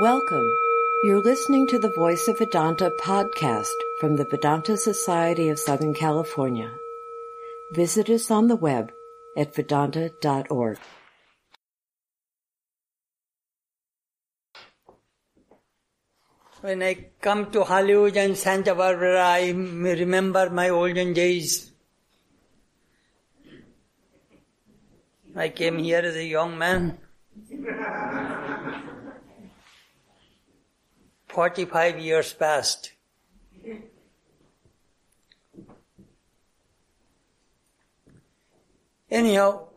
Welcome. You're listening to the Voice of Vedanta podcast from the Vedanta Society of Southern California. Visit us on the web at vedanta.org. When I come to Hollywood and Santa Barbara, I remember my olden days. I came here as a young man. 45 years passed. Anyhow,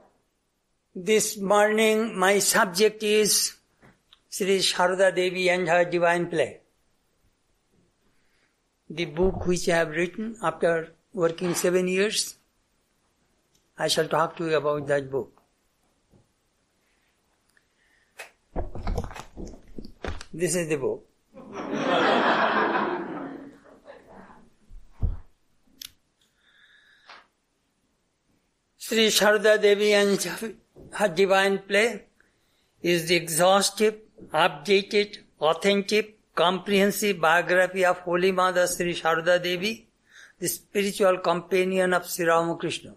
this morning my subject is Sri Sharada Devi and her divine play. The book which I have written after working seven years, I shall talk to you about that book. This is the book. Sri Sharada Devi and her divine play is the exhaustive, updated, authentic, comprehensive biography of Holy Mother Sri Sharada Devi, the spiritual companion of Sri Ramakrishna,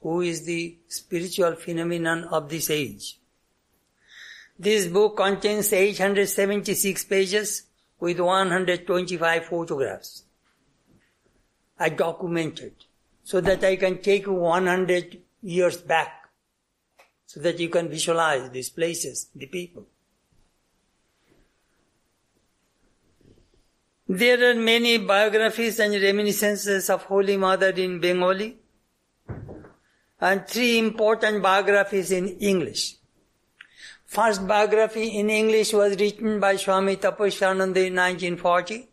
who is the spiritual phenomenon of this age. This book contains 876 pages with 125 photographs. I documented so that I can take 100 years back so that you can visualize these places, the people. There are many biographies and reminiscences of Holy Mother in Bengali and three important biographies in English. First biography in English was written by Swami Tapasyananda in 1940.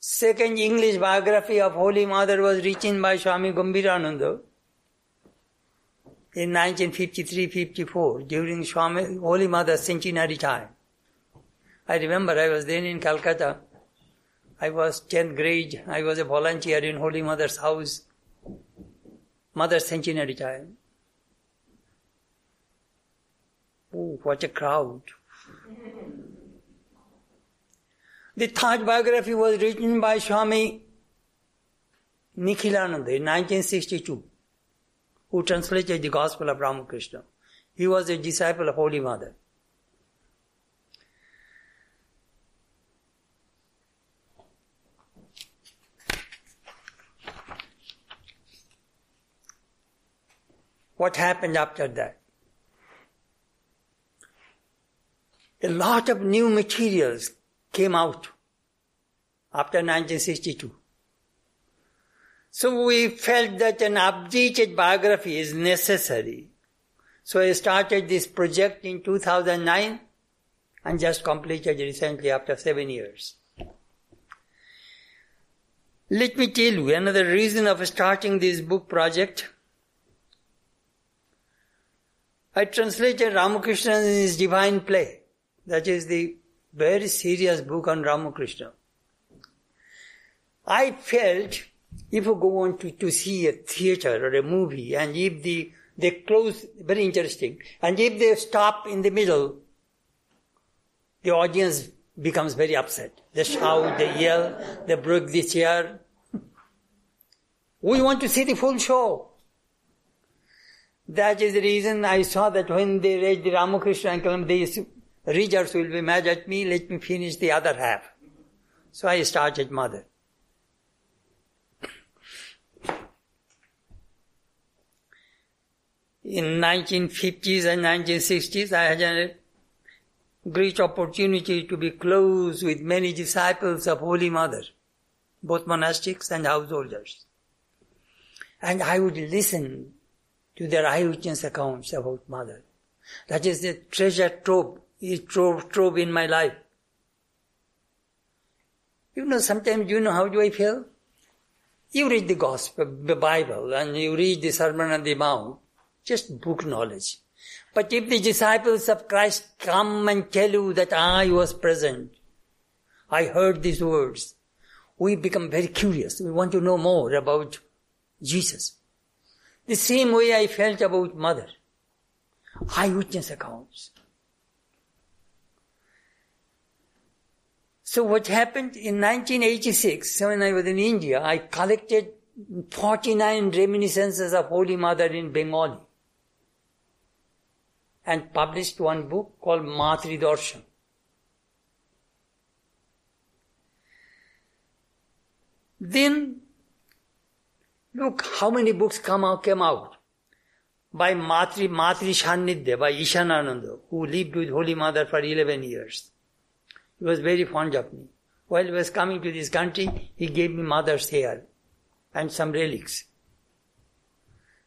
Second English biography of Holy Mother was written by Swami Gambhirananda in 1953-54 during Swami Holy Mother's centenary time. I remember I was then in Calcutta. I was 10th grade. I was a volunteer in Holy Mother's house. Mother's centenary time. Oh, what a crowd. The third biography was written by Swami Nikhilananda in 1962, who translated the Gospel of Ramakrishna. He was a disciple of Holy Mother. What happened after that? A lot of new materials came out after 1962. So we felt that an updated biography is necessary. So I started this project in 2009 and just completed recently after seven years. Let me tell you another reason of starting this book project. I translated Ramakrishna in his divine play. That is the very serious book on Ramakrishna. I felt if you go on to, to see a theater or a movie and if the, they close, very interesting, and if they stop in the middle, the audience becomes very upset. They shout, they yell, they break the chair. We want to see the full show. That is the reason I saw that when they read the Ramakrishna and they readers will be mad at me, let me finish the other half. So I started Mother. In 1950s and 1960s, I had a great opportunity to be close with many disciples of Holy Mother, both monastics and householders. And I would listen to their eyewitness accounts about Mother. That is the treasure trove is trove, trove in my life. You know, sometimes you know how do I feel? You read the gospel, the Bible, and you read the Sermon on the Mount, just book knowledge. But if the disciples of Christ come and tell you that I was present, I heard these words, we become very curious. We want to know more about Jesus. The same way I felt about mother. Eyewitness accounts. So what happened in 1986, when I was in India, I collected 49 reminiscences of Holy Mother in Bengali and published one book called Matri Darshan. Then, look how many books come out, came out by Matri, Matri Sannidhya, by Ishanananda, who lived with Holy Mother for 11 years. He was very fond of me. While he was coming to this country, he gave me mother's hair and some relics.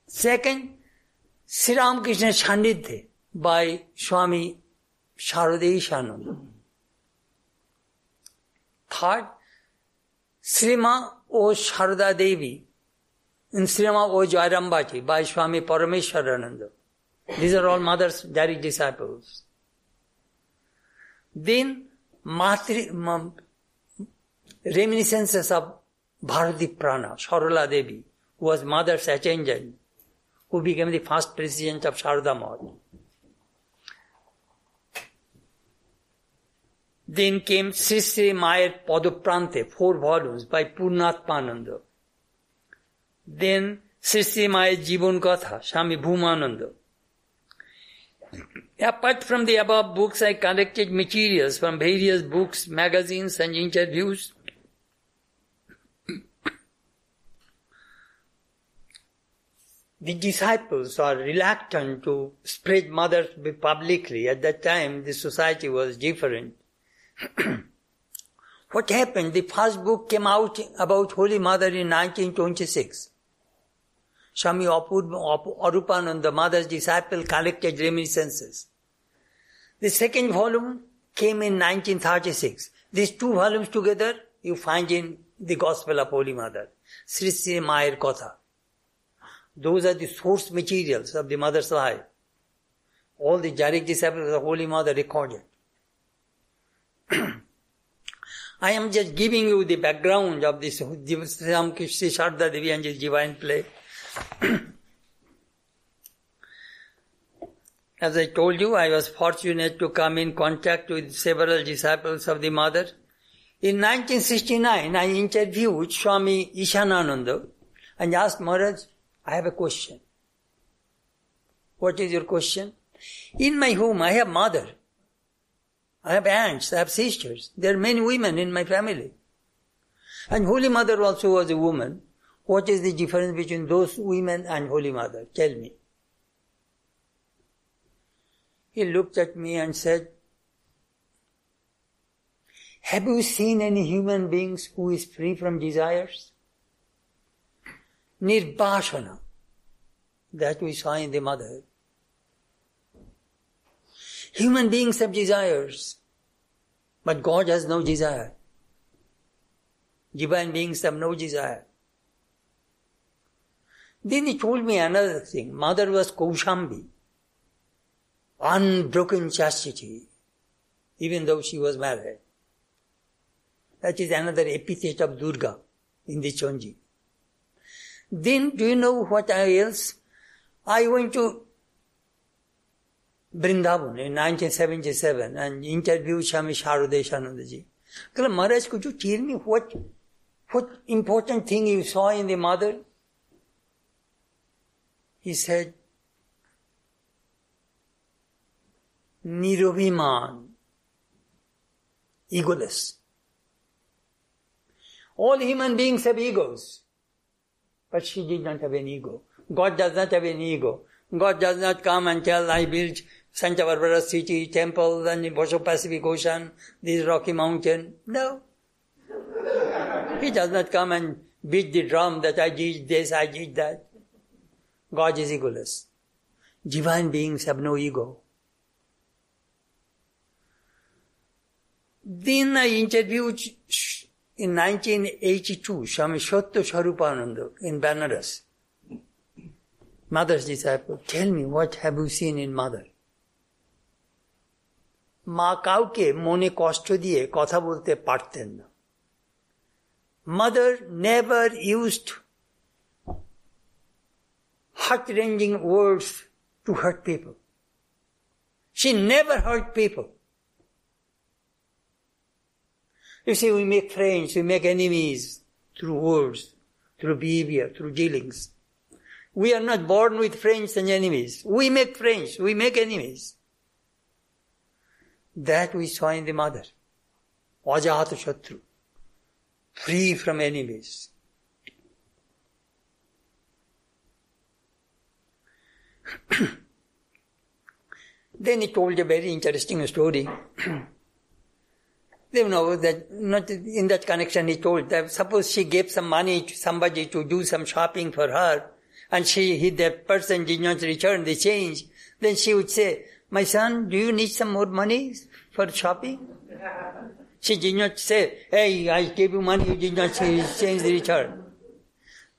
Second, Sri Ramakrishna Sannidhya by Swami Sharadeshananda. Third, Srima O Sharada Devi in Srima O Jairambati by Swami Parameshwarananda. These are all mother's direct disciples. Then Matri, reminiscences of Bharati Prana, Sarala Devi, who was mother's attendant, who became the first president of Sharda Math. Then came Sri Sri Mayer Padaprante, four volumes by Purnatmananda. Then Sri Sri Mayer Jivan Katha, Swami Bhumananda. Apart from the above books, I collected materials from various books, magazines, and interviews. the disciples are reluctant to spread mother publicly. At that time, the society was different. what happened? The first book came out about Holy Mother in 1926. Swami Arupananda, the mother's disciple, collected reminiscences. The second volume came in 1936. These two volumes together you find in the Gospel of Holy Mother, Sri Sri Mayer Kotha. Those are the source materials of the mother's life. All the direct disciples of the Holy Mother recorded. I am just giving you the background of this Sri Sharda Devi and divine play. As I told you, I was fortunate to come in contact with several disciples of the Mother. In 1969, I interviewed Swami Ishanananda and asked Maharaj, I have a question. What is your question? In my home, I have mother. I have aunts, I have sisters. There are many women in my family. And Holy Mother also was a woman. What is the difference between those women and Holy Mother? Tell me. He looked at me and said, Have you seen any human beings who is free from desires? Nirbashana. That we saw in the mother. Human beings have desires, but God has no desire. Divine beings have no desire. Then he told me another thing. Mother was Kaushambi. Unbroken chastity, even though she was married. That is another epithet of Durga in the Chandi. Then, do you know what else? I went to Vrindavan in 1977 and interviewed Swami Sharadeshanandaji. Maharaj, could you tell me what, what important thing you saw in the mother? He said, Nirabhiman, egoless. All human beings have egos. But she did not have an ego. God does not have an ego. God does not come and tell, I built Santa Barbara city, temple, and the Bosho Pacific Ocean, this rocky mountain. No. he does not come and beat the drum that I did this, I did that. God is egoless. Divine beings have no ego. Then I interviewed in 1982 Swami Satya Swarupananda in Banaras. Mother's disciple, tell me what have you seen in mother? মা কাউকে মনে কষ্ট দিয়ে কথা বলতে পারতেন না mother never used heart wrenching words to hurt people. She never hurt people. You see, we make friends, we make enemies through words, through behavior, through dealings. We are not born with friends and enemies. We make friends, we make enemies. That we saw in the mother. Ajata Shatru. Free from enemies. then he told a very interesting story. you know that not in that connection he told that suppose she gave some money to somebody to do some shopping for her and she he, that person did not return the change then she would say my son do you need some more money for shopping she did not say hey i gave you money you did not change the return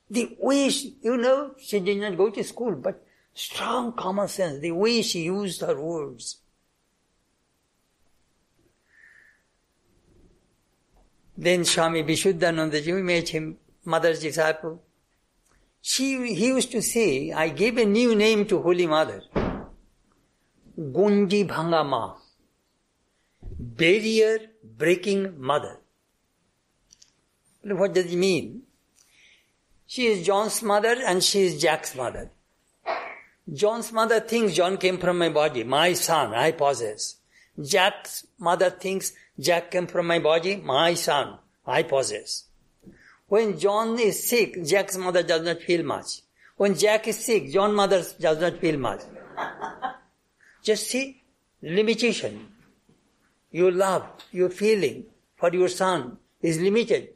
the way she, you know she did not go to school but strong common sense the way she used her words Then Swami Vishuddhanandaji, we met him, mother's disciple. She, he used to say, I gave a new name to Holy Mother. Gunji Bhangama. Barrier breaking mother. What does it mean? She is John's mother and she is Jack's mother. John's mother thinks John came from my body, my son, I possess. Jack's mother thinks Jack came from my body, my son, I possess. When John is sick, Jack's mother does not feel much. When Jack is sick, John's mother does not feel much. Just see, limitation. Your love, your feeling for your son is limited.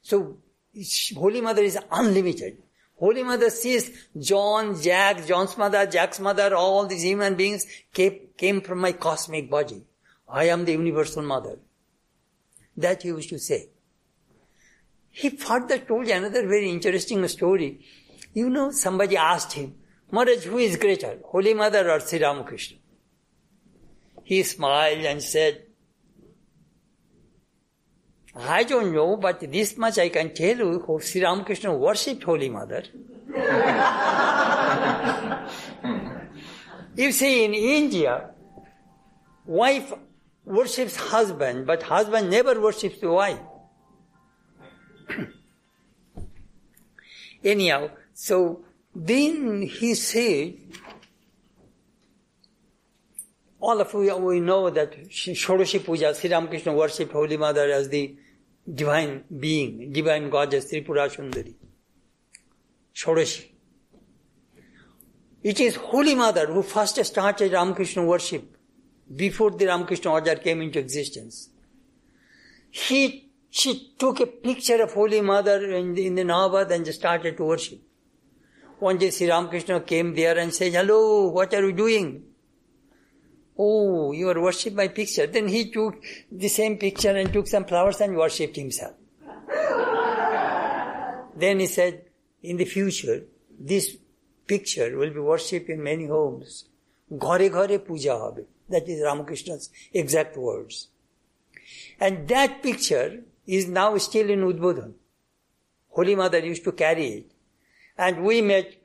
So, Holy Mother is unlimited. Holy Mother sees John, Jack, John's mother, Jack's mother, all these human beings came, came from my cosmic body. I am the universal mother. That he used to say. He further told another very interesting story. You know, somebody asked him, Maharaj, who is greater, Holy Mother or Sri Ramakrishna? He smiled and said, I don't know, but this much I can tell you, Sri Ramakrishna worshipped Holy Mother. you see, in India, wife worships husband, but husband never worships the wife. Anyhow, so then he said, all of you we know that Shodashi Puja, Sri Ramakrishna worshipped Holy Mother as the divine being, divine goddess Tripura Sundari. Shodashi. It is Holy Mother who first started Ramakrishna worship before the Ramakrishna Order came into existence. He, she took a picture of Holy Mother in the, in the Nahabat and started to worship. One day Sri Ramakrishna came there and said, hello, what are you doing? Oh, you are worship my picture. Then he took the same picture and took some flowers and worshipped himself. then he said, in the future, this picture will be worshipped in many homes. Ghare ghare puja hobe. That is Ramakrishna's exact words. And that picture is now still in Udbodhan. Holy Mother used to carry it. And we made,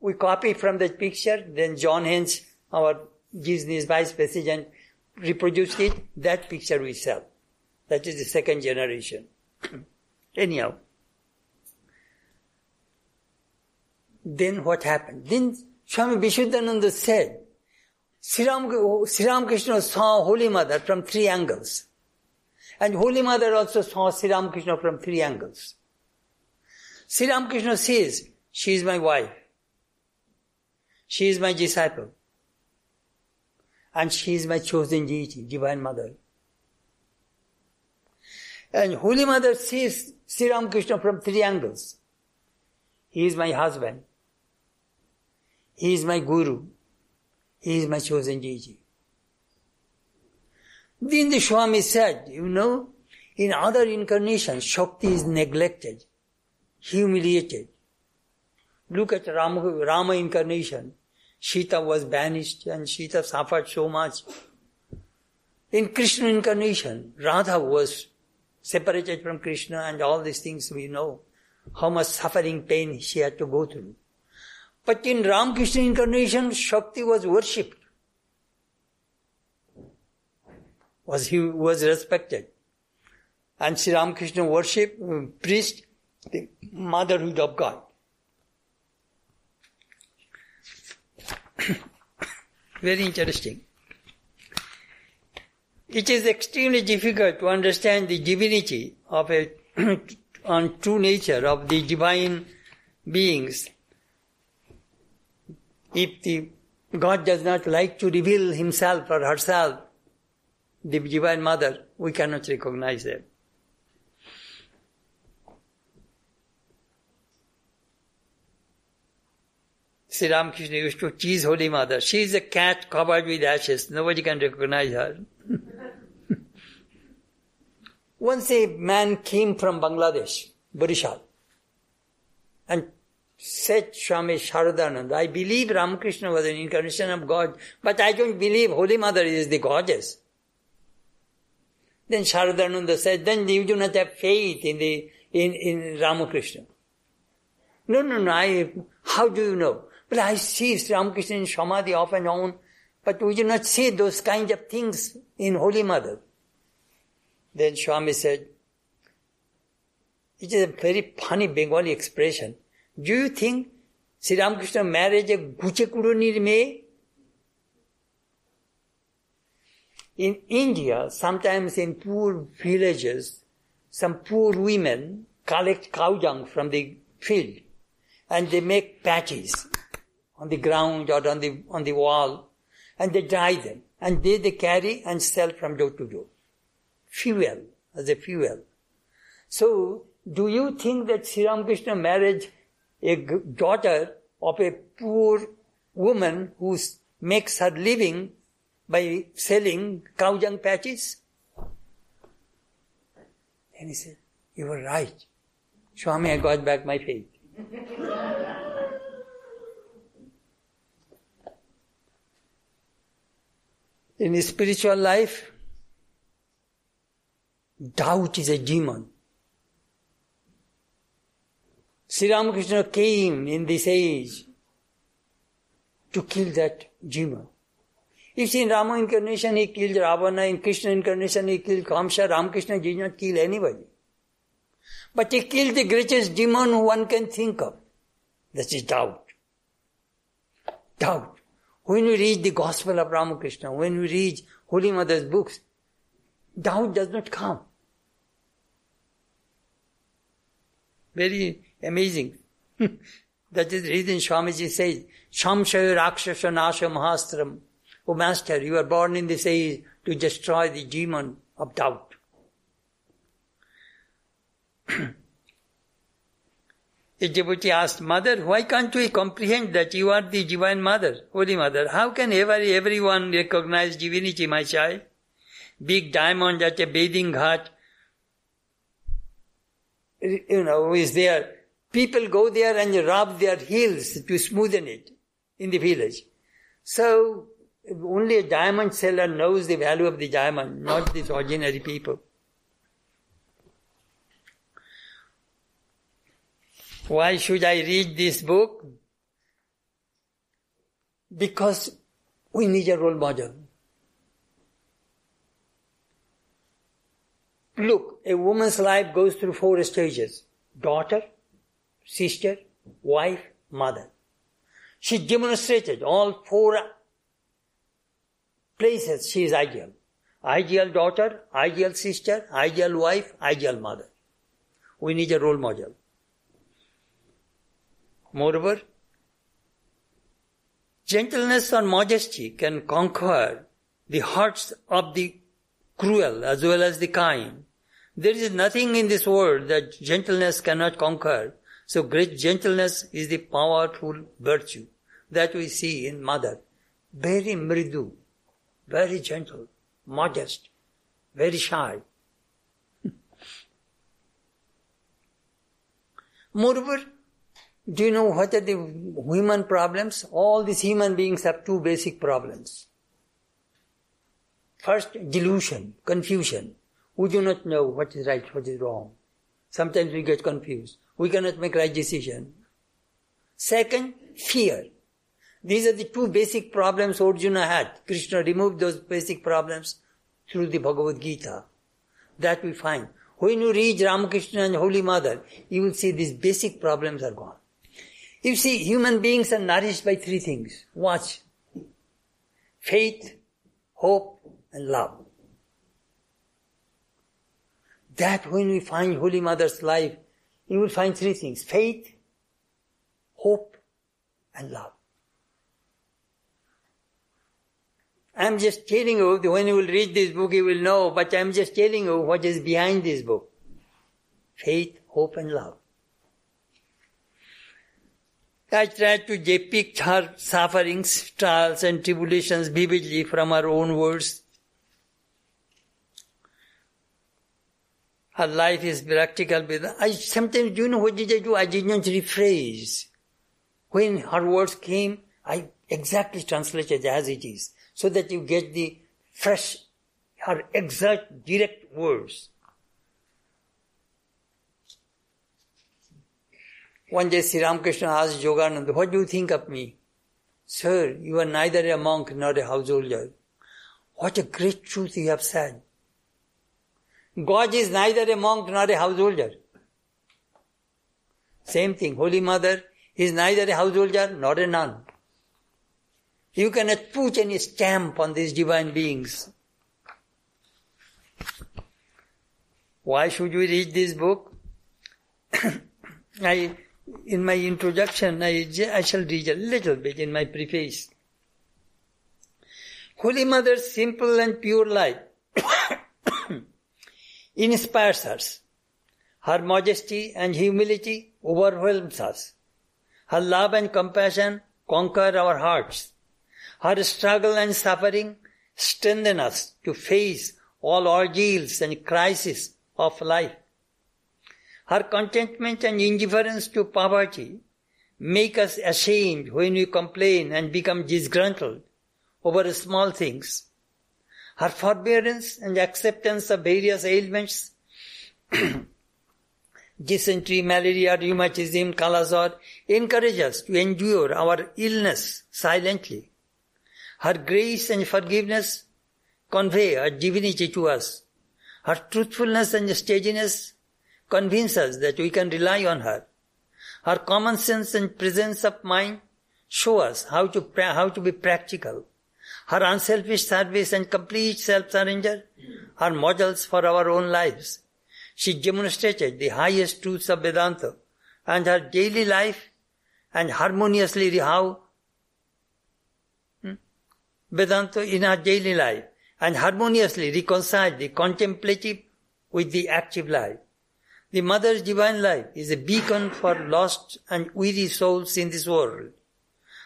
we copied from that picture, then John Hens, our Disney's vice president, reproduced it. That picture we sell. That is the second generation. Anyhow. Then what happened? Then Swami Vishuddhananda said, Sri, Ram, Sri Ramakrishna saw Holy Mother from three angles. And Holy Mother also saw Sri Ramakrishna from three angles. Sri Ramakrishna says, she is my wife. She is my disciple. And she is my chosen deity, Divine Mother. And Holy Mother sees Sri Ramakrishna from three angles. He is my husband. He is my guru. He is my chosen deity. Then the Swami said, you know, in other incarnations, Shakti is neglected, humiliated. Look at Rama, Rama incarnation. Sita was banished and Sita suffered so much. In Krishna incarnation, Radha was separated from Krishna and all these things we know. How much suffering, pain she had to go through. But in Ramakrishna incarnation, Shakti was worshipped. Was he was respected. And Sri Ramakrishna worship, preached the motherhood of God. Very interesting. It is extremely difficult to understand the divinity of a on true nature of the divine beings if the God does not like to reveal himself or herself, the divine mother, we cannot recognize them. Sri Ramakrishna used to tease Holy Mother. She is a cat covered with ashes. Nobody can recognize her. Once a man came from Bangladesh, Barishal, and said Swami Sharadanand, I believe Ramakrishna was an incarnation of God, but I don't believe Holy Mother is the goddess. Then Sharadananda said, then you do not have faith in the in, in Ramakrishna. No, no, no, I, how do you know? But I see Sri Ramakrishna in Samadhi off and on, but we do not see those kinds of things in Holy Mother. Then Swami said, it is a very funny Bengali expression. Do you think Sri Ramakrishna married a Guchekurunir May? In India, sometimes in poor villages, some poor women collect cow dung from the field and they make patches on the ground or on the, on the wall and they dry them and they, they carry and sell from door to door. Fuel, as a fuel. So, do you think that Sri Ramakrishna married a daughter of a poor woman who makes her living by selling cow dung patches? And he said, you were right. Swami, I got back my faith. In spiritual life, doubt is a demon. Sri Ramakrishna came in this age to kill that demon. If in Rama incarnation he killed Ravana, in Krishna incarnation he killed Kamsa, Ramakrishna did not kill anybody. But he killed the greatest demon one can think of. That is doubt. Doubt. When we read the Gospel of Ramakrishna, when we read Holy Mother's books, doubt does not come. Very amazing. that is the reason Swamiji says, Shamshaya Rakshasa Nasha Mahastram. Oh Master, you are born in this age to destroy the demon of doubt. A devotee asked, Mother, why can't we comprehend that you are the divine mother, Holy Mother? How can ever everyone recognize divinity, my child? Big diamond at a bathing hut, you know, is there. People go there and rub their heels to smoothen it in the village. So, only a diamond seller knows the value of the diamond, not these ordinary people. Why should I read this book? Because we need a role model. Look, a woman's life goes through four stages. Daughter, sister, wife, mother. She demonstrated all four places she is ideal. Ideal daughter, ideal sister, ideal wife, ideal mother. We need a role model. Moreover, gentleness or modesty can conquer the hearts of the cruel as well as the kind. There is nothing in this world that gentleness cannot conquer. So great gentleness is the powerful virtue that we see in mother. Very mridu, very gentle, modest, very shy. Moreover, do you know what are the human problems? All these human beings have two basic problems. First, delusion, confusion. We do not know what is right, what is wrong. Sometimes we get confused. We cannot make right decision. Second, fear. These are the two basic problems Arjuna had. Krishna removed those basic problems through the Bhagavad Gita. That we find. When you reach Ramakrishna and Holy Mother, you will see these basic problems are gone. You see, human beings are nourished by three things. Watch. Faith, hope, and love. That when we find Holy Mother's life, you will find three things. Faith, hope, and love. I'm just telling you, when you will read this book, you will know, but I'm just telling you what is behind this book. Faith, hope, and love. I try to depict her sufferings, trials, and tribulations vividly from her own words. Her life is practical. I sometimes, do you know what did I do? I did not rephrase. When her words came, I exactly translated as it is so that you get the fresh, her exact, direct words. One day Sri Ramakrishna asked Yogananda, what do you think of me? Sir, you are neither a monk nor a householder. What a great truth you have said. God is neither a monk nor a householder. Same thing, Holy Mother is neither a householder nor a nun. You cannot put any stamp on these divine beings. Why should we read this book? I, in my introduction, I, I shall read a little bit in my preface. Holy Mother's simple and pure life inspires us. Her modesty and humility overwhelms us. Her love and compassion conquer our hearts. Her struggle and suffering strengthen us to face all ordeals and crises of life. Her contentment and indifference to poverty make us ashamed when we complain and become disgruntled over small things. Her forbearance and acceptance of various ailments, dysentery, malaria, rheumatism, kala-azar, encourage us to endure our illness silently her grace and forgiveness convey her divinity to us. Her truthfulness and steadiness convince us that we can rely on her. Her common sense and presence of mind show us how to, how to be practical. Her unselfish service and complete self-surrender are models for our own lives. She demonstrated the highest truths of Vedanta and her daily life and harmoniously how hmm, Vedanta in our daily life and harmoniously reconcile the contemplative with the active life. The Mother's divine life is a beacon for lost and weary souls in this world.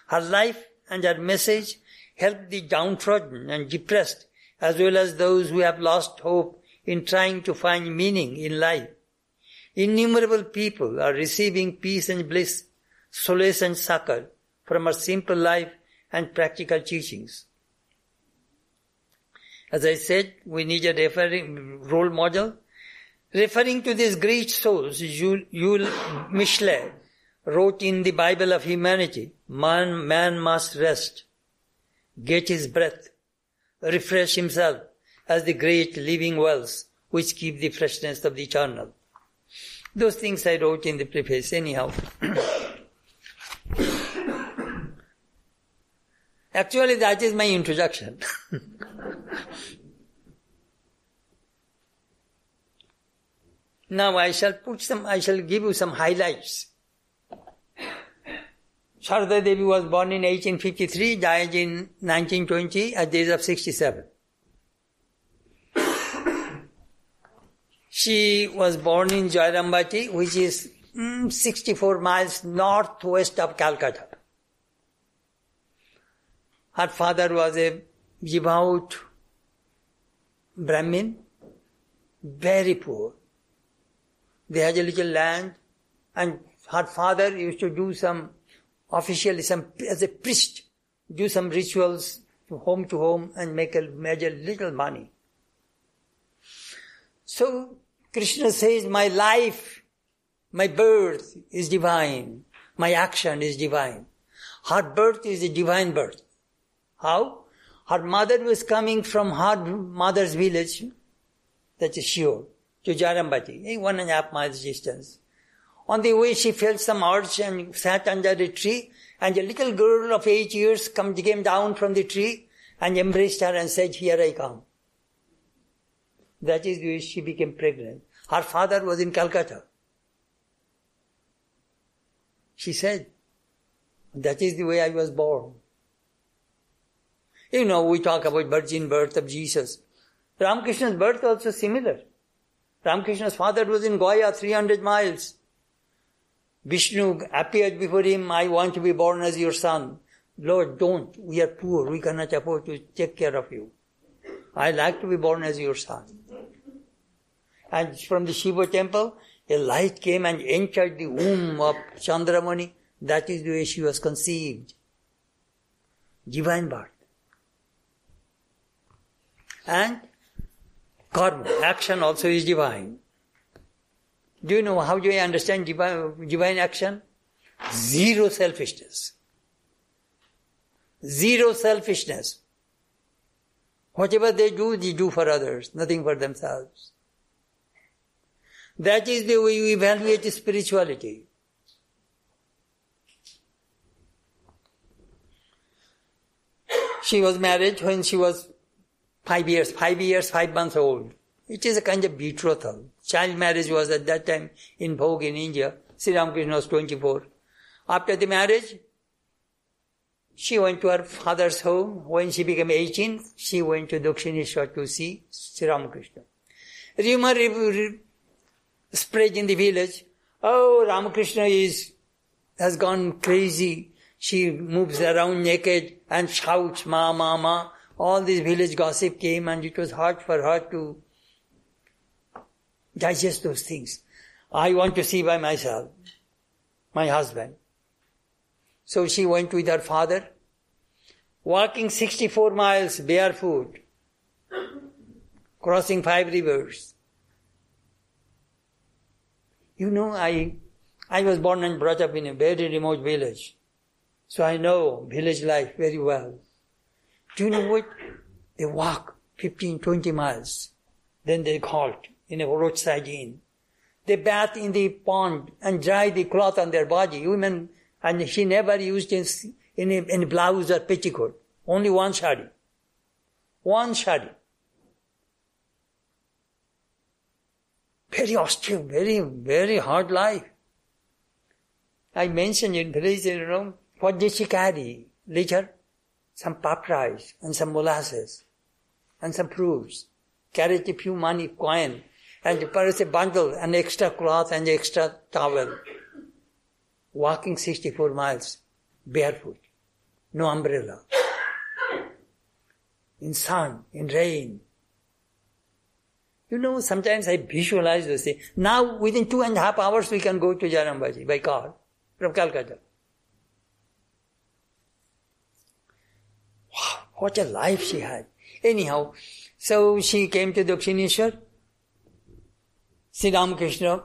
Her life and her message help the downtrodden and depressed as well as those who have lost hope in trying to find meaning in life. Innumerable people are receiving peace and bliss, solace and succor from her simple life and practical teachings. As I said, we need a referring role model. Referring to these great souls, Jules Michelet wrote in the Bible of Humanity, man, man must rest, get his breath, refresh himself as the great living wells which keep the freshness of the eternal. Those things I wrote in the preface anyhow. Actually, that is my introduction. now I shall put some, I shall give you some highlights. Sarada Devi was born in 1853, died in 1920 at the age of 67. she was born in Jairambati, which is mm, 64 miles northwest of Calcutta. Her father was a devout Brahmin, very poor. They had a little land, and her father used to do some officially, some as a priest, do some rituals from home to home and make a, a little money. So Krishna says, my life, my birth is divine. My action is divine. Her birth is a divine birth. How? Her mother was coming from her mother's village, that is sure, to Jairambati, one and a half miles distance. On the way, she felt some urge and sat under the tree. And a little girl of eight years come, came down from the tree and embraced her and said, Here I come. That is the way she became pregnant. Her father was in Calcutta. She said, That is the way I was born. You know, we talk about virgin birth of Jesus. Ramakrishna's birth also similar. Ramakrishna's father was in Gaya, 300 miles. Vishnu appeared before him, I want to be born as your son. Lord, don't. We are poor. We cannot afford to take care of you. I like to be born as your son. And from the Shiva temple, a light came and entered the womb of Chandramani. That is the way she was conceived. Divine birth. And karma, action also is divine. Do you know how do I understand divine, divine action? Zero selfishness. Zero selfishness. Whatever they do, they do for others, nothing for themselves. That is the way you evaluate spirituality. She was married when she was five years, five years, five months old. It is a kind of betrothal. Child marriage was at that time in vogue in India. Sri Ramakrishna was 24. After the marriage, she went to her father's home. When she became 18, she went to Dakshineshwar to see Sri Ramakrishna. Rumor spread in the village. Oh, Ramakrishna is, has gone crazy. She moves around naked and shouts, ma, ma, ma. All this village gossip came and it was hard for her to digest those things. I want to see by myself, my husband. So she went with her father, walking 64 miles barefoot, crossing five rivers. You know, I, I was born and brought up in a very remote village. So I know village life very well. Do you know what? They walk 15, 20 miles. Then they halt in a roadside inn. They bath in the pond and dry the cloth on their body. Women, and she never used any, any blouse or petticoat. Only one shadi. One shadi. Very austere, very, very hard life. I mentioned in village, you know, what did she carry? Later, some pap rice and some molasses and some fruits. Carried a few money, coin, and perhaps a bundle, and extra cloth and extra towel. Walking 64 miles, barefoot, no umbrella. In sun, in rain. You know, sometimes I visualize those things. Now, within two and a half hours, we can go to Jairambati by car from Calcutta. What a life she had. Anyhow, so she came to Dakshineshwar. Sri Ramakrishna,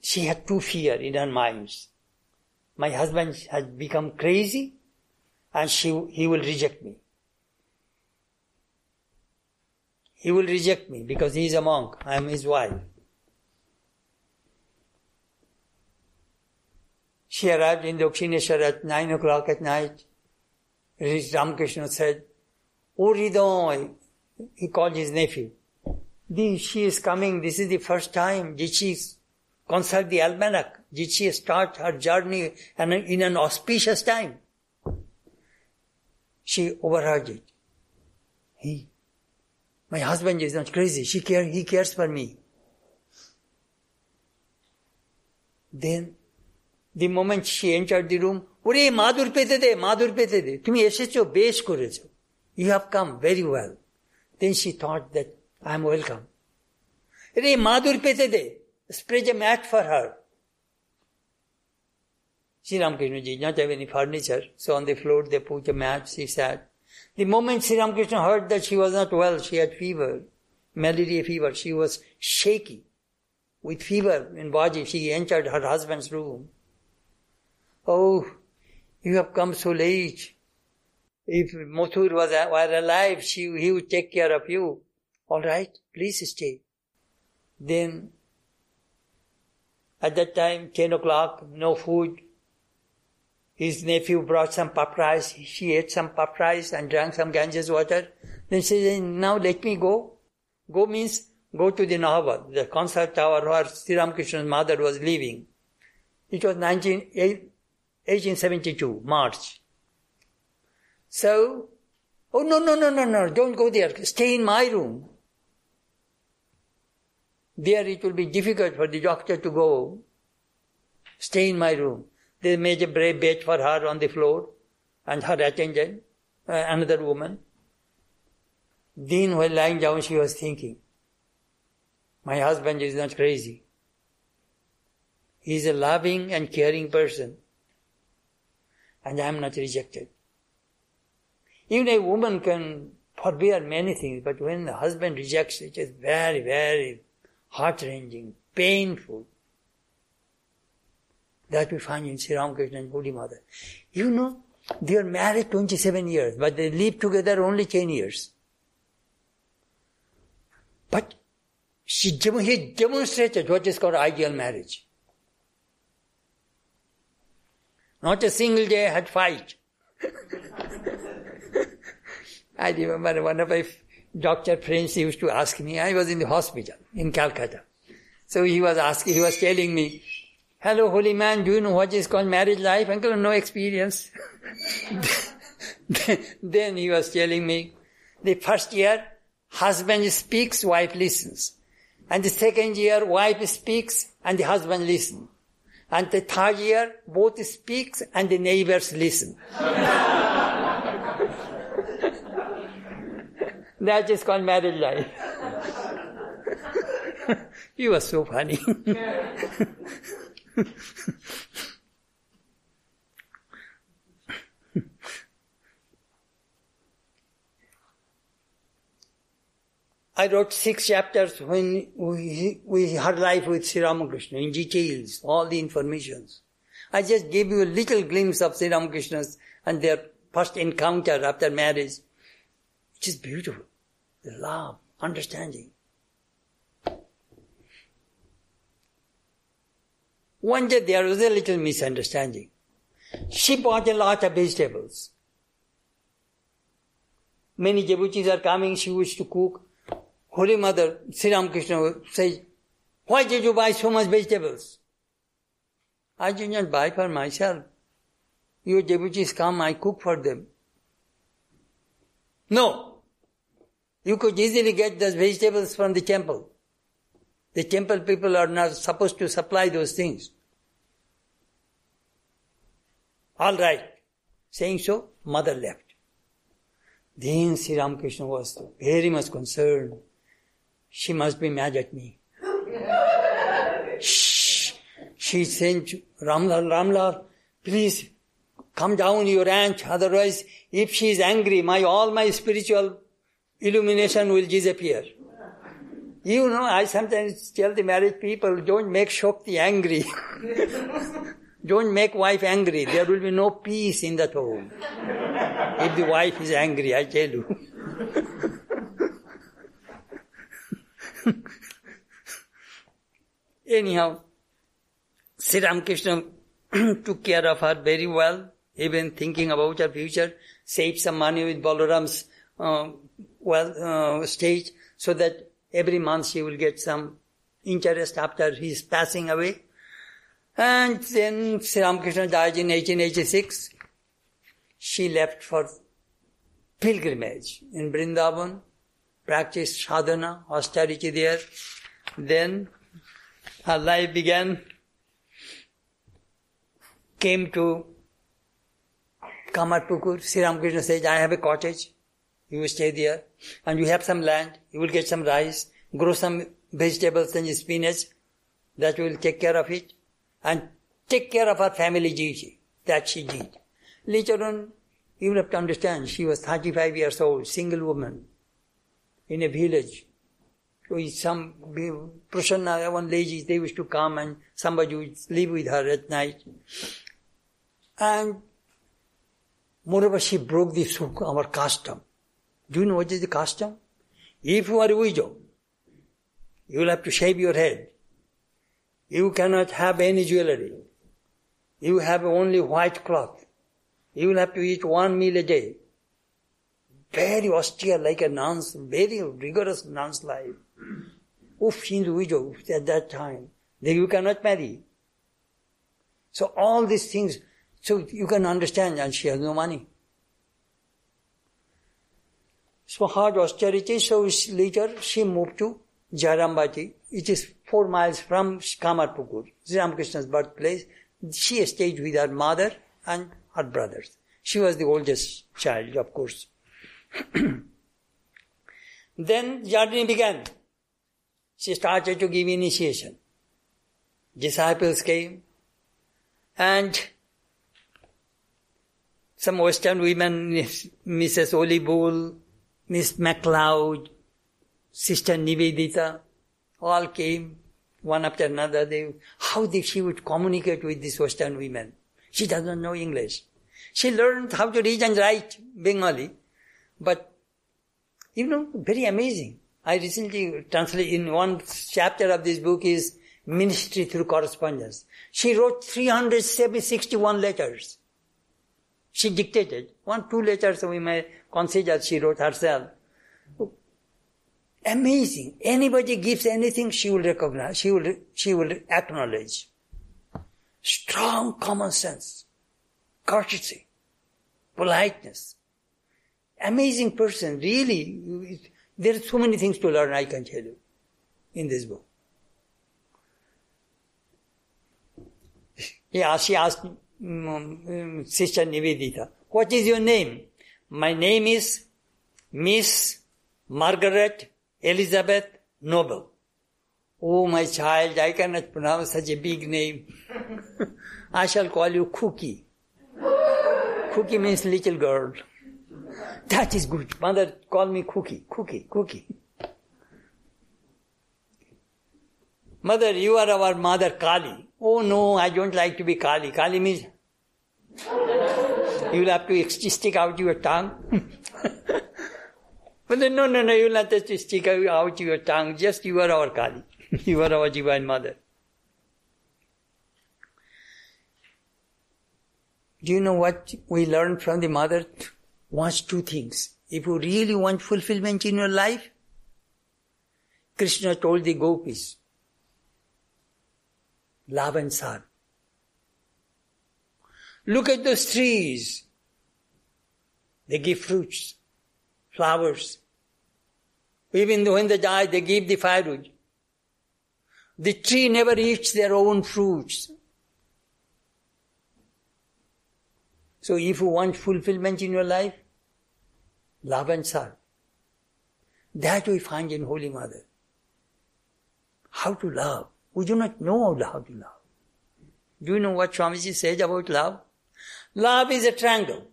she had two fear in her minds. My husband has become crazy and she, he will reject me. He will reject me because he is a monk. I am his wife. She arrived in Dakshineshwar at nine o'clock at night. Ramakrishna said, Oh he called his nephew. she is coming, this is the first time. Did she consult the almanac? Did she start her journey in an auspicious time? She overheard it. He, my husband is not crazy. She care, he cares for me. Then, the moment she entered the room, ওরে মাদুর পেতে দে মাদুর পেতে দে তুমি এসেছো বেশ করেছো you have come very well then she thought that I am welcome রে মাদুর পেতে দে spread a mat for her. Sri Ramakrishna did not have any furniture, so on the floor they put a mat, she sat. The moment Sri Ramakrishna heard that she was not well, she had fever, malaria fever, she was shaky. With fever in body, she entered her husband's room. Oh, you have come so late. If Mathur was were alive, she, he would take care of you. All right, please stay. Then, at that time, 10 o'clock, no food. His nephew brought some puff rice. She ate some puff rice and drank some Ganges water. Then she said, now let me go. Go means go to the Nahabat, the concert tower where Sri Ramakrishna's mother was living. It was 19, 1872, March. So, oh no, no, no, no, no, don't go there. Stay in my room. There it will be difficult for the doctor to go. Stay in my room. They made a brave bed for her on the floor and her attendant, uh, another woman. Then while lying down she was thinking, my husband is not crazy. He is a loving and caring person. And I am not rejected. Even a woman can forbear many things, but when the husband rejects, it is very, very heart-wrenching, painful. That we find in Sri Ramakrishna and Buddhi Mother. You know, they are married 27 years, but they live together only 10 years. But she, he demonstrated what is called ideal marriage. Not a single day I had fight. I remember one of my doctor friends used to ask me, I was in the hospital in Calcutta. So he was asking, he was telling me, hello holy man, do you know what is called marriage life? Uncle, no experience. then he was telling me, the first year, husband speaks, wife listens. And the second year, wife speaks and the husband listens. And the year, both speaks and the neighbors listen. that is called marriage life. you was so funny. I wrote six chapters when we, we had life with Sri Ramakrishna in details, all the informations. I just gave you a little glimpse of Sri Ramakrishna's and their first encounter after marriage. It is beautiful. The love, understanding. One day there was a little misunderstanding. She bought a lot of vegetables. Many devotees are coming, she wished to cook. Holy Mother, Sri Ramakrishna says, why did you buy so much vegetables? I did not buy for myself. Your devotees come, I cook for them. No. You could easily get those vegetables from the temple. The temple people are not supposed to supply those things. All right. Saying so, mother left. Then Sri Ramakrishna was very much concerned. She must be mad at me. Shh. She sent Ramlal, Ramlal, please come down your aunt. Otherwise, if she is angry, my all my spiritual illumination will disappear. You know, I sometimes tell the married people, don't make Shakti angry. don't make wife angry. There will be no peace in that home. if the wife is angry, I tell you. Anyhow, Sri Ramakrishna took care of her very well, even thinking about her future, saved some money with Balaram's uh, well uh, stage, so that every month she will get some interest after his passing away. And then Sri Ramakrishna died in 1886. She left for pilgrimage in Vrindavan, practiced sadhana, austerity there. Then her life began, came to Kamarpukur. Sri Ramakrishna says, I have a cottage. You stay there. And you have some land. You will get some rice. Grow some vegetables and spinach. That will take care of it. And take care of her family duty. That she did. Later on, you will have to understand, she was 35 years old, single woman, in a village with some Prasanna, one lady, they used to come and somebody would live with her at night. And moreover, she broke the our custom. Do you know what is the custom? If you are a widow, You will have to shave your head. You cannot have any jewelry. You have only white cloth. You will have to eat one meal a day. Very austere, like a nun's, very rigorous nun's life. Oof, she's widow at that time. Then you cannot marry. So all these things, so you can understand, and she has no money. So hard austerity, so later she moved to Jairambati. It is four miles from Kamarpukur, Ramakrishna's birthplace. She stayed with her mother and her brothers. She was the oldest child, of course. then journey began. She started to give initiation. Disciples came and some Western women, Mrs. Ole Bull, Miss MacLeod, Sister Nivedita, all came one after another. They, how did she would communicate with these Western women? She doesn't know English. She learned how to read and write Bengali, but you know, very amazing. I recently translated in one chapter of this book is ministry through correspondence. She wrote 361 letters. She dictated. One, two letters we may consider she wrote herself. Amazing. Anybody gives anything, she will recognize, she will, she will acknowledge. Strong common sense, courtesy, politeness. Amazing person, really. There are so many things to learn, I can tell you, in this book. Yeah, she asked um, Sister Nivedita, what is your name? My name is Miss Margaret Elizabeth Noble. Oh, my child, I cannot pronounce such a big name. I shall call you Cookie. Cookie means little girl. That is good. Mother, call me Cookie, Cookie, Cookie. Mother, you are our mother Kali. Oh no, I don't like to be Kali. Kali means you will have to stick out your tongue. then, no, no, no, you will not have to stick out your tongue. Just you are our Kali. you are our divine mother. Do you know what we learned from the mother? Wants two things. If you really want fulfillment in your life, Krishna told the gopis, love and serve. Look at those trees. They give fruits, flowers. Even when they die, they give the firewood. The tree never eats their own fruits. So if you want fulfillment in your life, love and serve. That we find in Holy Mother. How to love. We do not know how to love. Do you know what Swamiji says about love? Love is a triangle.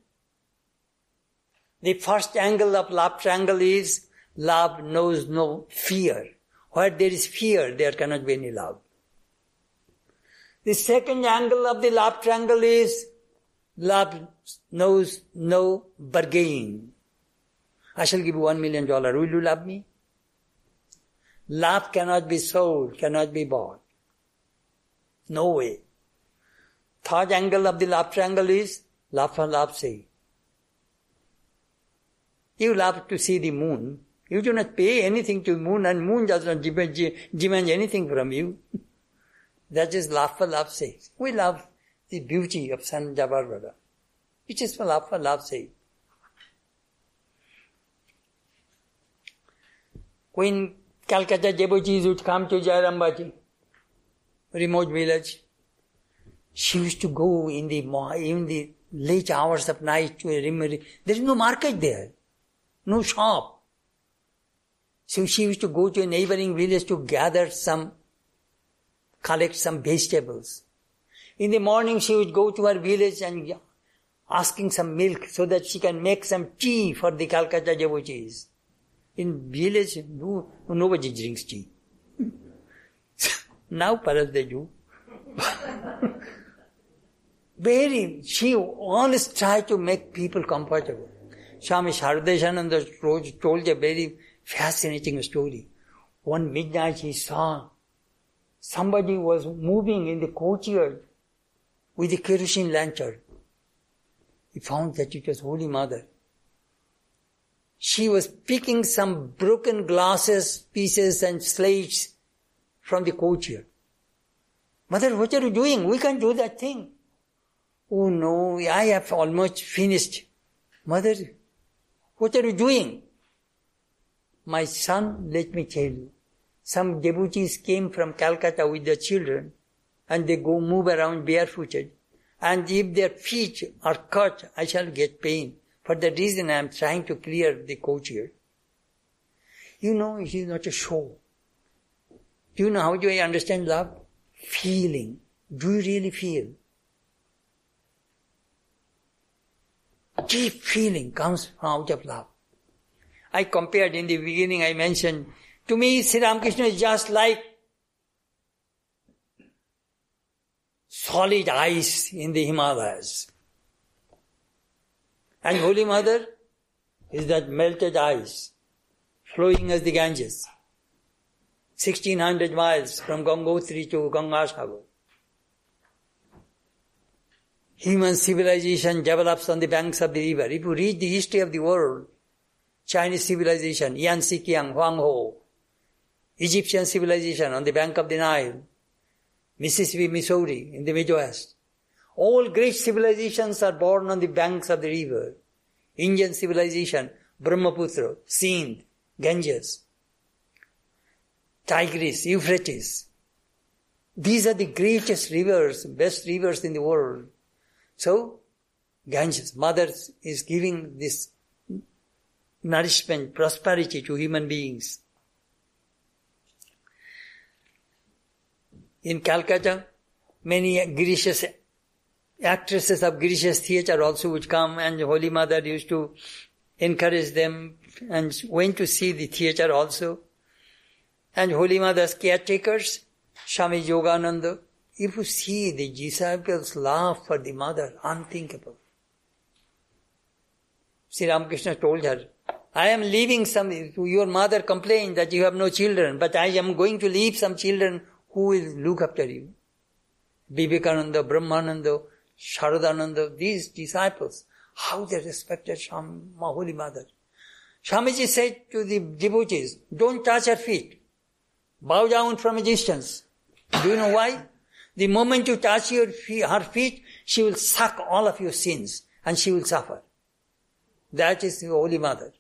The first angle of love triangle is love knows no fear. Where there is fear, there cannot be any love. The second angle of the love triangle is love knows no bargain. I shall give you one million dollars. Will you love me? Love cannot be sold, cannot be bought. No way. Third angle of the love triangle is love for love's sake. You love to see the moon. You do not pay anything to moon and moon does not demand, demand anything from you. that is love for love's sake. We love the beauty of Santa Barbara, which is for love for love's sake. When Calcutta devotees would come to Jairambati, remote village, she used to go in the in the late hours of night to a remote, There is no market there, no shop. So she used to go to a neighboring village to gather some, collect some vegetables. In the morning she would go to her village and asking some milk so that she can make some tea for the Calcutta devotees. In village, no, nobody drinks tea. now perhaps they do. Very, she always tried to make people comfortable. Swami Sharadeshananda told a very fascinating story. One midnight he saw somebody was moving in the courtyard with a kerosene lantern. He found that it was Holy Mother. She was picking some broken glasses, pieces and slates from the courtyard. Mother, what are you doing? We can't do that thing. Oh no, I have almost finished. Mother, what are you doing? My son, let me tell you. Some devotees came from Calcutta with their children and they go move around barefooted. And if their feet are cut, I shall get pain. For that reason, I am trying to clear the courtyard. You know, it is not a show. Do you know how do I understand love? Feeling. Do you really feel? Deep feeling comes from out of love. I compared in the beginning, I mentioned, to me, Sri Ramakrishna is just like solid ice in the Himalayas. And Holy Mother is that melted ice flowing as the Ganges. 1600 miles from Gangotri to Gangasagar. Human civilization develops on the banks of the river. If you read the history of the world, Chinese civilization, Yan Huang Ho, Egyptian civilization on the bank of the Nile, Mississippi, Missouri in the Midwest. All great civilizations are born on the banks of the river. Indian civilization, Brahmaputra, Sindh, Ganges, Tigris, Euphrates. These are the greatest rivers, best rivers in the world. So, Ganges, Mother is giving this nourishment, prosperity to human beings. In Calcutta, many Girish's, actresses of Girish's theatre also would come and Holy Mother used to encourage them and went to see the theatre also. And Holy Mother's caretakers, Swami Yogananda, if you see the disciples laugh for the mother, unthinkable. Sri Ramakrishna told her, I am leaving some, your mother complained that you have no children, but I am going to leave some children who will look after you? Vivekananda, Brahmananda, Sharadananda, these disciples, how they respected Shama, Holy Mother. Swamiji said to the devotees, don't touch her feet. Bow down from a distance. Do you know why? The moment you touch feet, her feet, she will suck all of your sins and she will suffer. That is the Holy Mother.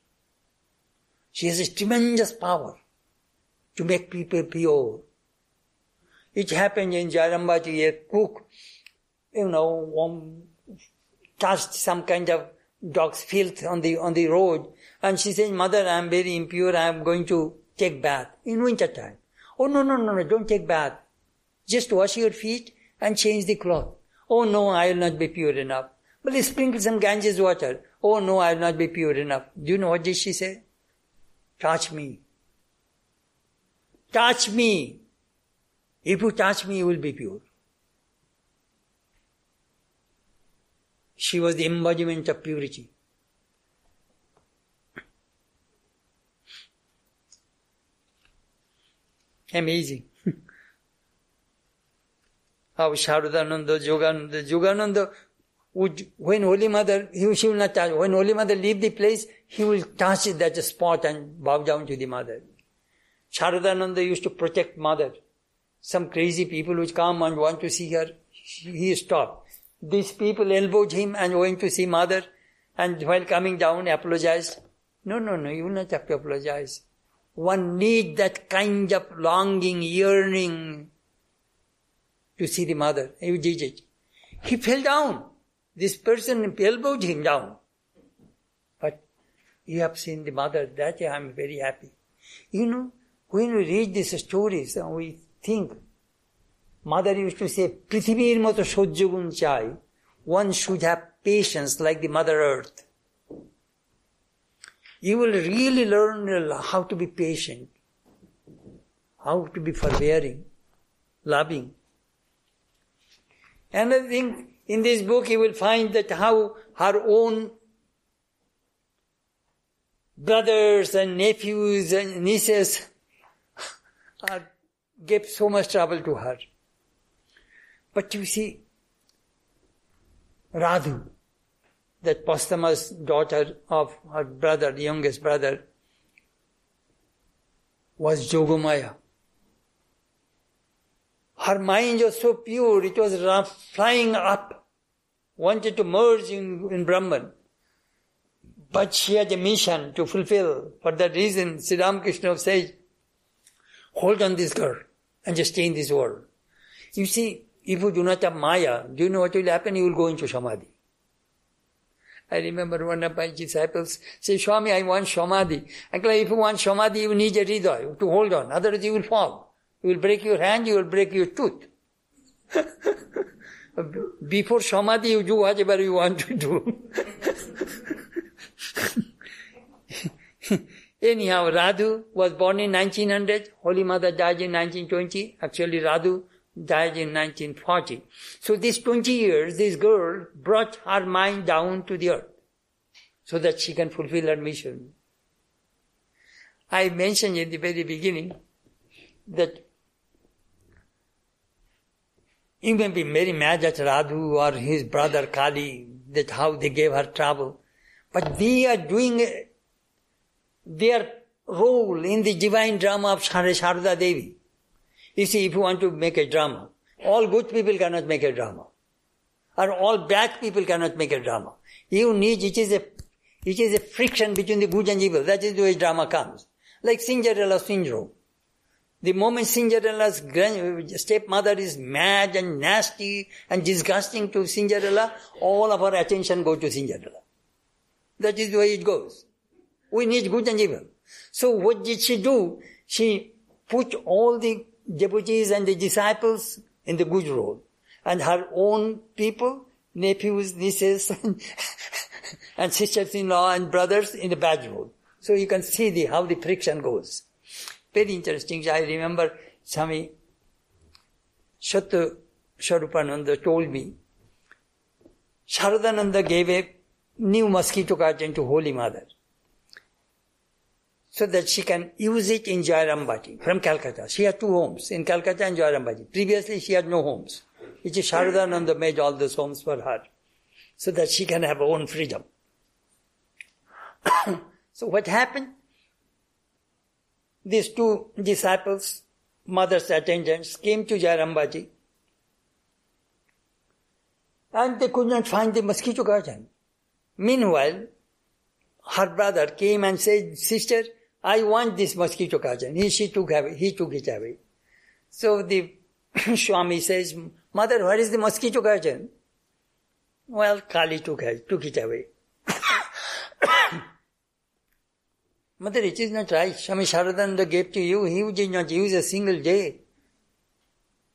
She has a tremendous power to make people pure. It happened in Jairambati, a cook, you know, um, touched some kind of dog's filth on the, on the road. And she said, mother, I am very impure. I am going to take bath in winter time. Oh, no, no, no, no, don't take bath. Just wash your feet and change the cloth. Oh, no, I will not be pure enough. But sprinkle some Ganges water. Oh, no, I will not be pure enough. Do you know what did she say? Touch me. Touch me. If you touch me, you will be pure. She was the embodiment of purity. Amazing. How Sharadananda, Yogananda, Yogananda would, when Holy Mother, he, she will not touch, when Holy Mother leave the place, he will touch that spot and bow down to the Mother. Sharadananda used to protect Mother some crazy people which come and want to see her, he stopped. These people elbowed him and went to see mother and while coming down apologized. No, no, no, you will not have to apologize. One need that kind of longing, yearning to see the mother. You did it. He fell down. This person elbowed him down. But you have seen the mother, that I am very happy. You know, when we read these stories, we think, mother used to say, পৃথিবীর মতো সহ্য গুণ চাই one should have patience like the mother earth you will really learn how to be patient how to be forbearing loving another thing in this book you will find that how her own brothers and nephews and nieces uh, gave so much trouble to her. But you see, Radhu, that posthumous daughter of her brother, the youngest brother, was Jogamaya. Her mind was so pure, it was flying up, wanted to merge in, in Brahman. But she had a mission to fulfill. For that reason, Sri Ramakrishna says, hold on this girl and just in this world. You see, if you do not have Maya, do you know what will happen? You will go into Samadhi. I remember one of my disciples say, Swami, I want Samadhi. Uncle, if you want Samadhi, you need a Hriday to hold on. Otherwise you will fall. You will break your hand, you will break your tooth. Before Samadhi, you do whatever you want to do. Anyhow, Radhu was born in 1900. Holy Mother died in 1920. Actually, Radhu died in 1940. So these 20 years, this girl brought her mind down to the earth so that she can fulfill her mission. I mentioned in the very beginning that you may be very mad at Radhu or his brother Kali that how they gave her trouble, but they are doing their role in the divine drama of Sharada Devi. You see, if you want to make a drama, all good people cannot make a drama. Or all bad people cannot make a drama. You need, it is a, it is a friction between the good and evil. That is the way drama comes. Like Cinderella syndrome. The moment Cinderella's stepmother is mad and nasty and disgusting to Cinderella, all of our attention goes to Cinderella. That is the way it goes. We need good and evil. So what did she do? She put all the devotees and the disciples in the good role. And her own people, nephews, nieces, and sisters-in-law and brothers in the bad role. So you can see the, how the friction goes. Very interesting. I remember Swami Shatya Sharupananda told me, Sharadananda gave a new mosquito curtain to Holy Mother so that she can use it in Jairambati from Calcutta. She had two homes in Calcutta and Jairambati. Previously she had no homes. It is Sharadananda made all those homes for her so that she can have her own freedom. so what happened? These two disciples, mother's attendants, came to Jairambati and they could not find the mosquito garden. Meanwhile, her brother came and said, sister, I want this mosquito curtain. He, she took away, he took it away. So the Swami says, mother, where is the mosquito curtain? Well, Kali took it, took it away. mother, it is not right. Swami Sharadananda gave to you. He did not use a single day.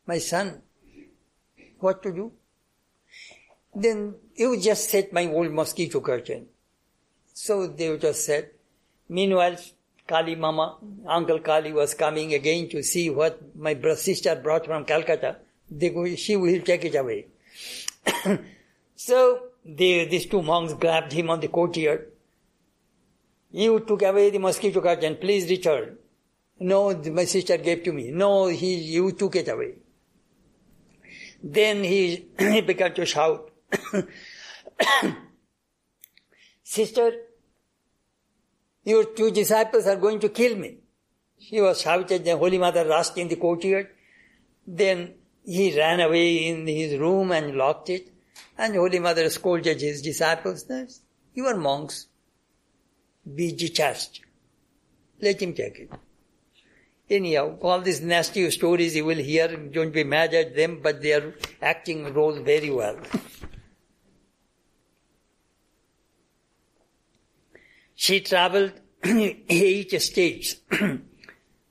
My son, what to do? Then you just set my old mosquito curtain. So they just said. Meanwhile, Kali Mama, Uncle Kali was coming again to see what my sister brought from Calcutta. They she will take it away. so they, these two monks grabbed him on the courtyard. You took away the mosquito curtain, please return. No, my sister gave to me. No, he, you took it away. Then he, he began to shout, Sister, your two disciples are going to kill me. He was shouted, the Holy Mother rushed in the courtyard. Then he ran away in his room and locked it. And Holy Mother scolded his disciples, you are monks. Be detached. Let him take it. Anyhow, all these nasty stories you will hear, don't be mad at them, but they are acting role very well. She traveled eight states.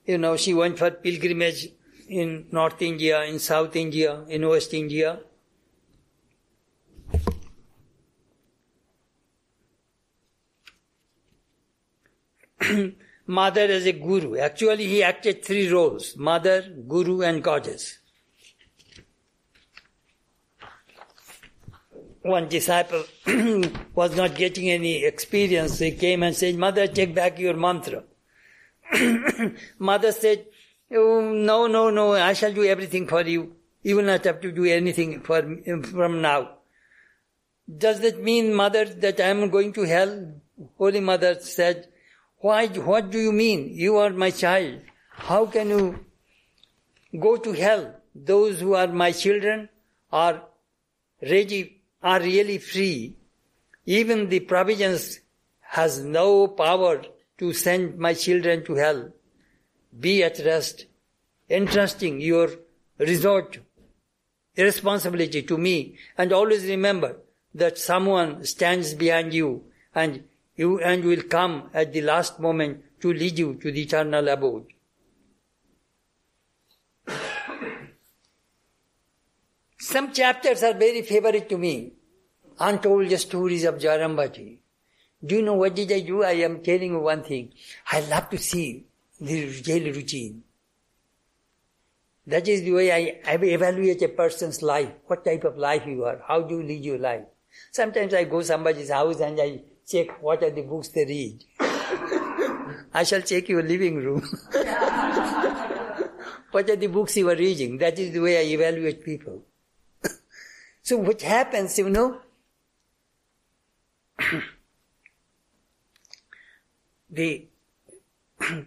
you know, she went for pilgrimage in North India, in South India, in West India. Mother as a guru. Actually, he acted three roles mother, guru, and goddess. One disciple was not getting any experience. He came and said, Mother, take back your mantra. Mother said, Oh, no, no, no, I shall do everything for you. You will not have to do anything for from now. Does that mean, mother, that I am going to hell? Holy Mother said, why, what do you mean? You are my child. How can you go to hell? Those who are my children are ready, are really free. Even the providence has no power to send my children to hell. Be at rest, entrusting your resort responsibility to me, and always remember that someone stands behind you and you and will come at the last moment to lead you to the eternal abode. Some chapters are very favorite to me. Untold stories of Jairambati. Do you know what did I do? I am telling you one thing. I love to see the daily routine. That is the way I evaluate a person's life. What type of life you are. How do you lead your life? Sometimes I go somebody's house and I check what are the books they read. I shall check your living room. what are the books you are reading? That is the way I evaluate people. So what happens, you know? the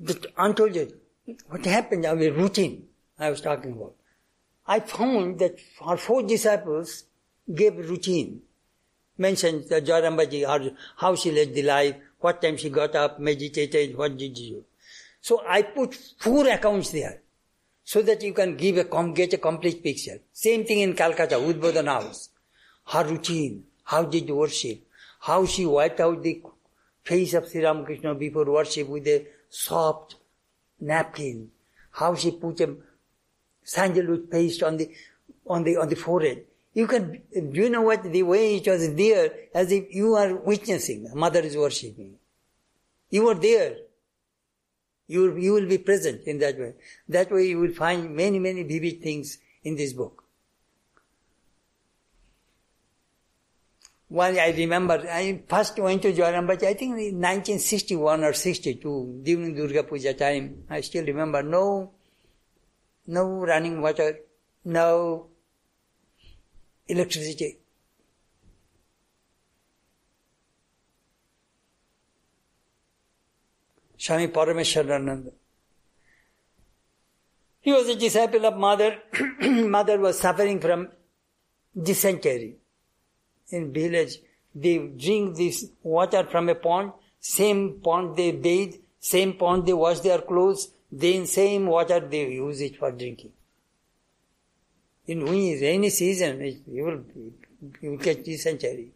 the untold what happened our routine I was talking about. I found that our four disciples gave routine. Mentioned the Jairambati, how she led the life, what time she got up, meditated, what did she do. So I put four accounts there so that you can give a, get a complete picture. Same thing in Calcutta, Udbodhan House. Her routine, how did worship, how she wiped out the face of Sri Ramakrishna before worship with a soft napkin, how she put a sandalwood paste on the, on the, on the forehead. You can, do you know what, the way it was there, as if you are witnessing, mother is worshipping. You are there. You, you will be present in that way. That way you will find many, many vivid things in this book. One I remember, I first went to Jairambati, I think in 1961 or 62, during Durga Puja time. I still remember, no, no running water, no electricity. Swami Parameswarananda. He was a disciple of mother. mother was suffering from dysentery. In village, they drink this water from a pond, same pond they bathe, same pond they wash their clothes, then same water they use it for drinking. In rainy season, you will, you will catch dysentery.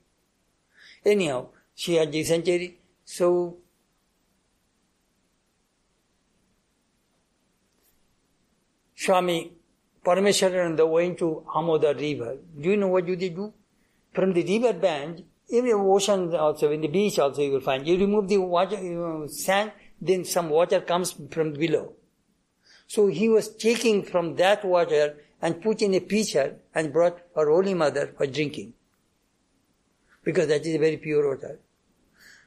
Anyhow, she had dysentery, so Swami Parameswarananda went to Amoda river. Do you know what do they do? From the river bank, in the ocean also, in the beach also you will find, you remove the water, you know, sand, then some water comes from below. So he was taking from that water and put in a pitcher and brought her Holy Mother for drinking. Because that is very pure water.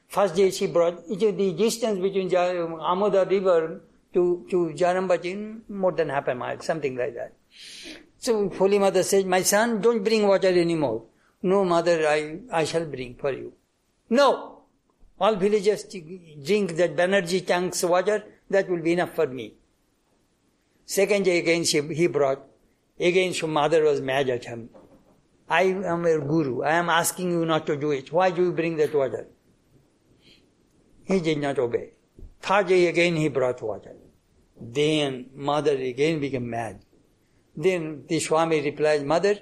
First day she brought, the distance between Amoda river to, to Jairambati, more than half a mile, something like that. So Holy Mother says, my son, don't bring water anymore. No, mother, I, I shall bring for you. No! All villagers drink that Banerjee tank's water, that will be enough for me. Second day again she, he brought. Again, so mother was mad at him. I am a guru. I am asking you not to do it. Why do you bring that water? He did not obey. Third day again he brought water. Then mother again became mad. Then the Swami replied, Mother,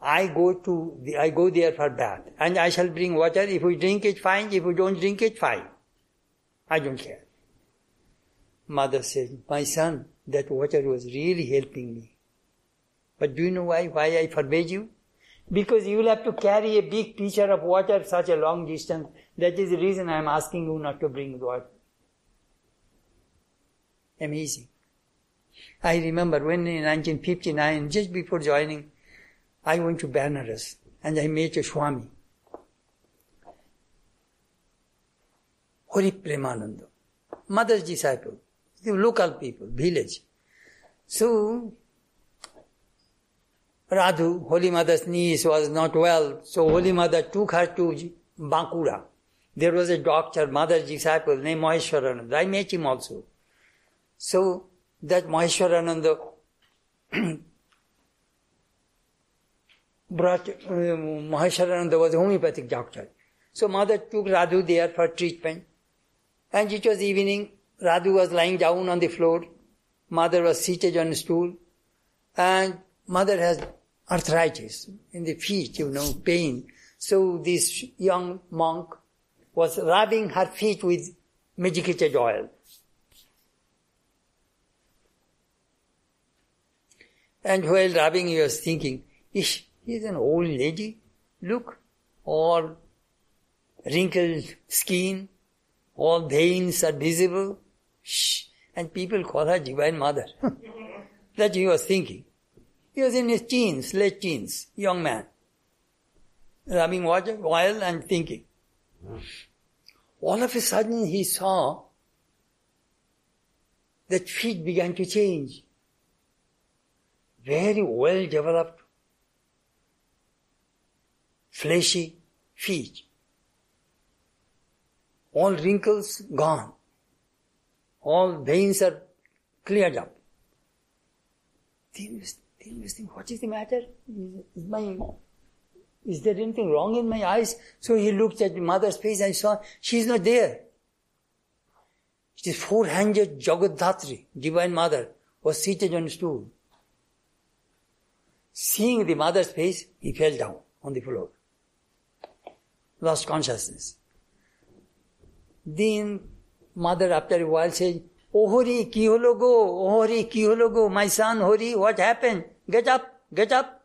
I go to the, I go there for bath and I shall bring water. If we drink it, fine. If we don't drink it, fine. I don't care. Mother said, My son, that water was really helping me. But do you know why? Why I forbade you? Because you will have to carry a big pitcher of water such a long distance. That is the reason I am asking you not to bring water. Amazing. I remember when in 1959, just before joining, I went to Banaras and I met a Swami. Hari Premananda. mother's disciple, the local people, village. So, Radhu, Holy Mother's niece, was not well, so Holy Mother took her to Bankura. There was a doctor, mother's disciple named Maheshwarananda. I met him also. So, that Maheshwarananda brought, uh, Maheshwarananda was a homeopathic doctor. So mother took Radhu there for treatment. And it was evening. Radhu was lying down on the floor. Mother was seated on a stool. And mother has arthritis in the feet, you know, pain. So this young monk was rubbing her feet with medicated oil. And while rubbing, he was thinking, Ish, he's an old lady. Look, all wrinkled skin, all veins are visible. Shh. And people call her Divine Mother. that he was thinking. He was in his teens, late teens, young man. Rubbing water, oil and thinking. All of a sudden he saw that feet began to change. Very well developed, fleshy feet. All wrinkles gone. All veins are cleared up. Then he was thinking, what is the matter? Is my is there anything wrong in my eyes? So he looked at the mother's face and saw she's not there. It is four-handed Jagadhatri, Divine Mother, was seated on a stool. Seeing the mother's face, he fell down on the floor. Lost consciousness. Then mother after a while said, Oh Hori, ki holo go? Oh Hori, ki holo go? My son Hori, what happened? Get up, get up.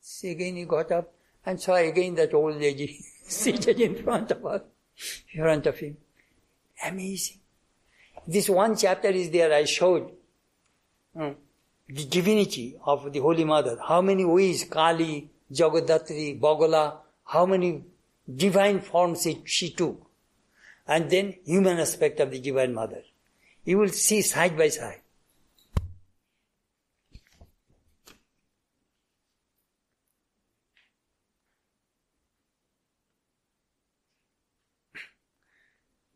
So again he got up and saw again that old lady seated in front of her, in front of him. Amazing. This one chapter is there, I showed um, the divinity of the Holy Mother. How many ways Kali, Jagadhatri, Bagala, how many divine forms she took and then human aspect of the Divine Mother. You will see side by side.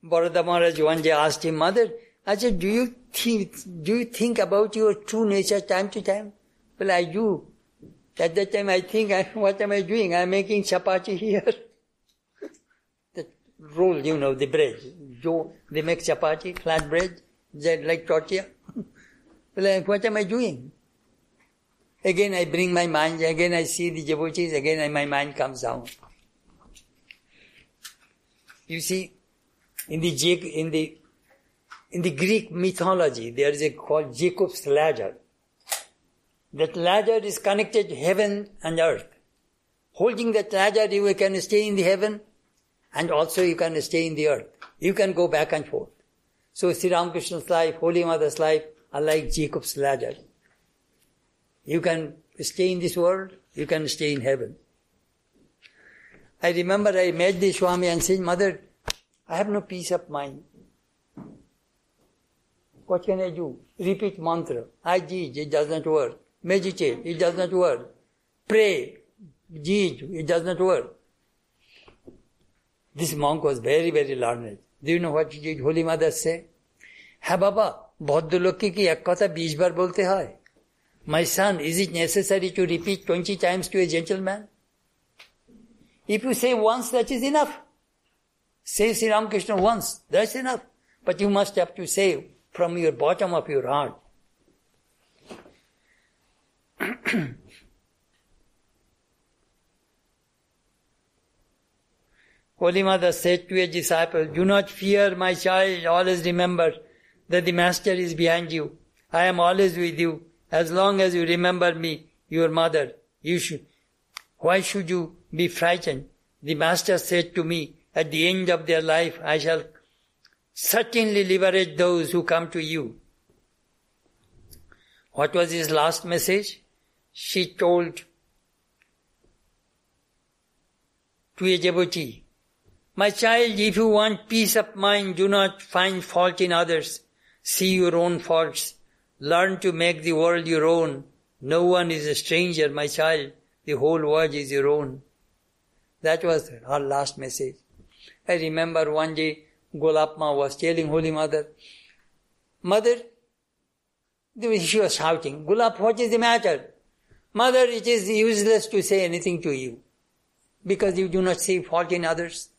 Bharata Maharaj one day asked him, Mother, I said, do you think, do you think about your true nature time to time? Well, I do. At that time I think, I, what am I doing? I'm making chapati here. The roll, you know, the bread. They make chapati, flat bread, that like tortilla. well, what am I doing? Again I bring my mind, again I see the devotees, again my mind comes down. You see, in the, jig in the, in the Greek mythology, there is a called Jacob's ladder. That ladder is connected to heaven and earth. Holding that ladder, you can stay in the heaven, and also you can stay in the earth. You can go back and forth. So Sri Ramakrishna's life, Holy Mother's life are like Jacob's ladder. You can stay in this world, you can stay in heaven. I remember I met the Swami and said, Mother, I have no peace of mind What can I do? Repeat mantra. I teach, it does not work. Meditate, it does not work. Pray, teach, it does not work. This monk was very, very learned. Do you know what did Holy Mother say? হ্যাঁ বাবা ভদ্রলোককে কি এক কথা বিশ বার বলতে হয় My son, is it necessary to repeat 20 times to a gentleman? If you say once, that is enough. Say Sri Ramakrishna once, that's enough. But you must have to say from your bottom of your heart. Holy Mother said to a disciple, Do not fear, my child, always remember that the Master is behind you. I am always with you. As long as you remember me, your mother, you should. Why should you be frightened? The Master said to me, at the end of their life, I shall certainly liberate those who come to you. What was his last message? She told to a devotee, My child, if you want peace of mind, do not find fault in others. See your own faults. Learn to make the world your own. No one is a stranger, my child. The whole world is your own. That was her last message. I remember one day Golapma was telling Holy Mother, Mother, she was shouting, Gulap, what is the matter? Mother, it is useless to say anything to you because you do not see fault in others.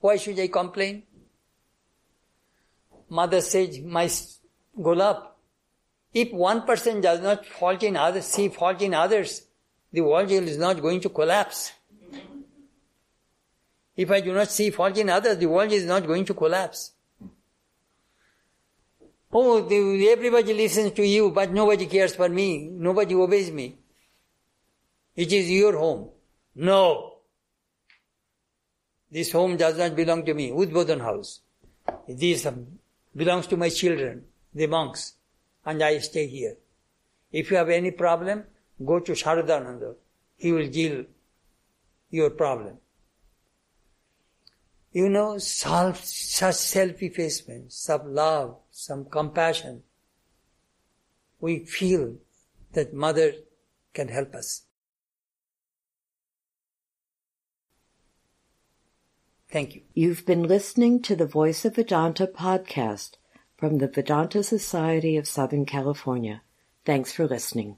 Why should I complain? Mother said, My Gulap, if one person does not fault in others, see fault in others, the world is not going to collapse. If I do not see fault in others, the world is not going to collapse. Oh, the, everybody listens to you, but nobody cares for me. Nobody obeys me. It is your home. No. This home does not belong to me. Udbodhan house. This um, belongs to my children, the monks, and I stay here. If you have any problem, go to Sharadananda. He will deal your problem. You know, self, such self-effacement, some love, some compassion. We feel that mother can help us. Thank you. You've been listening to the Voice of Vedanta podcast from the Vedanta Society of Southern California. Thanks for listening.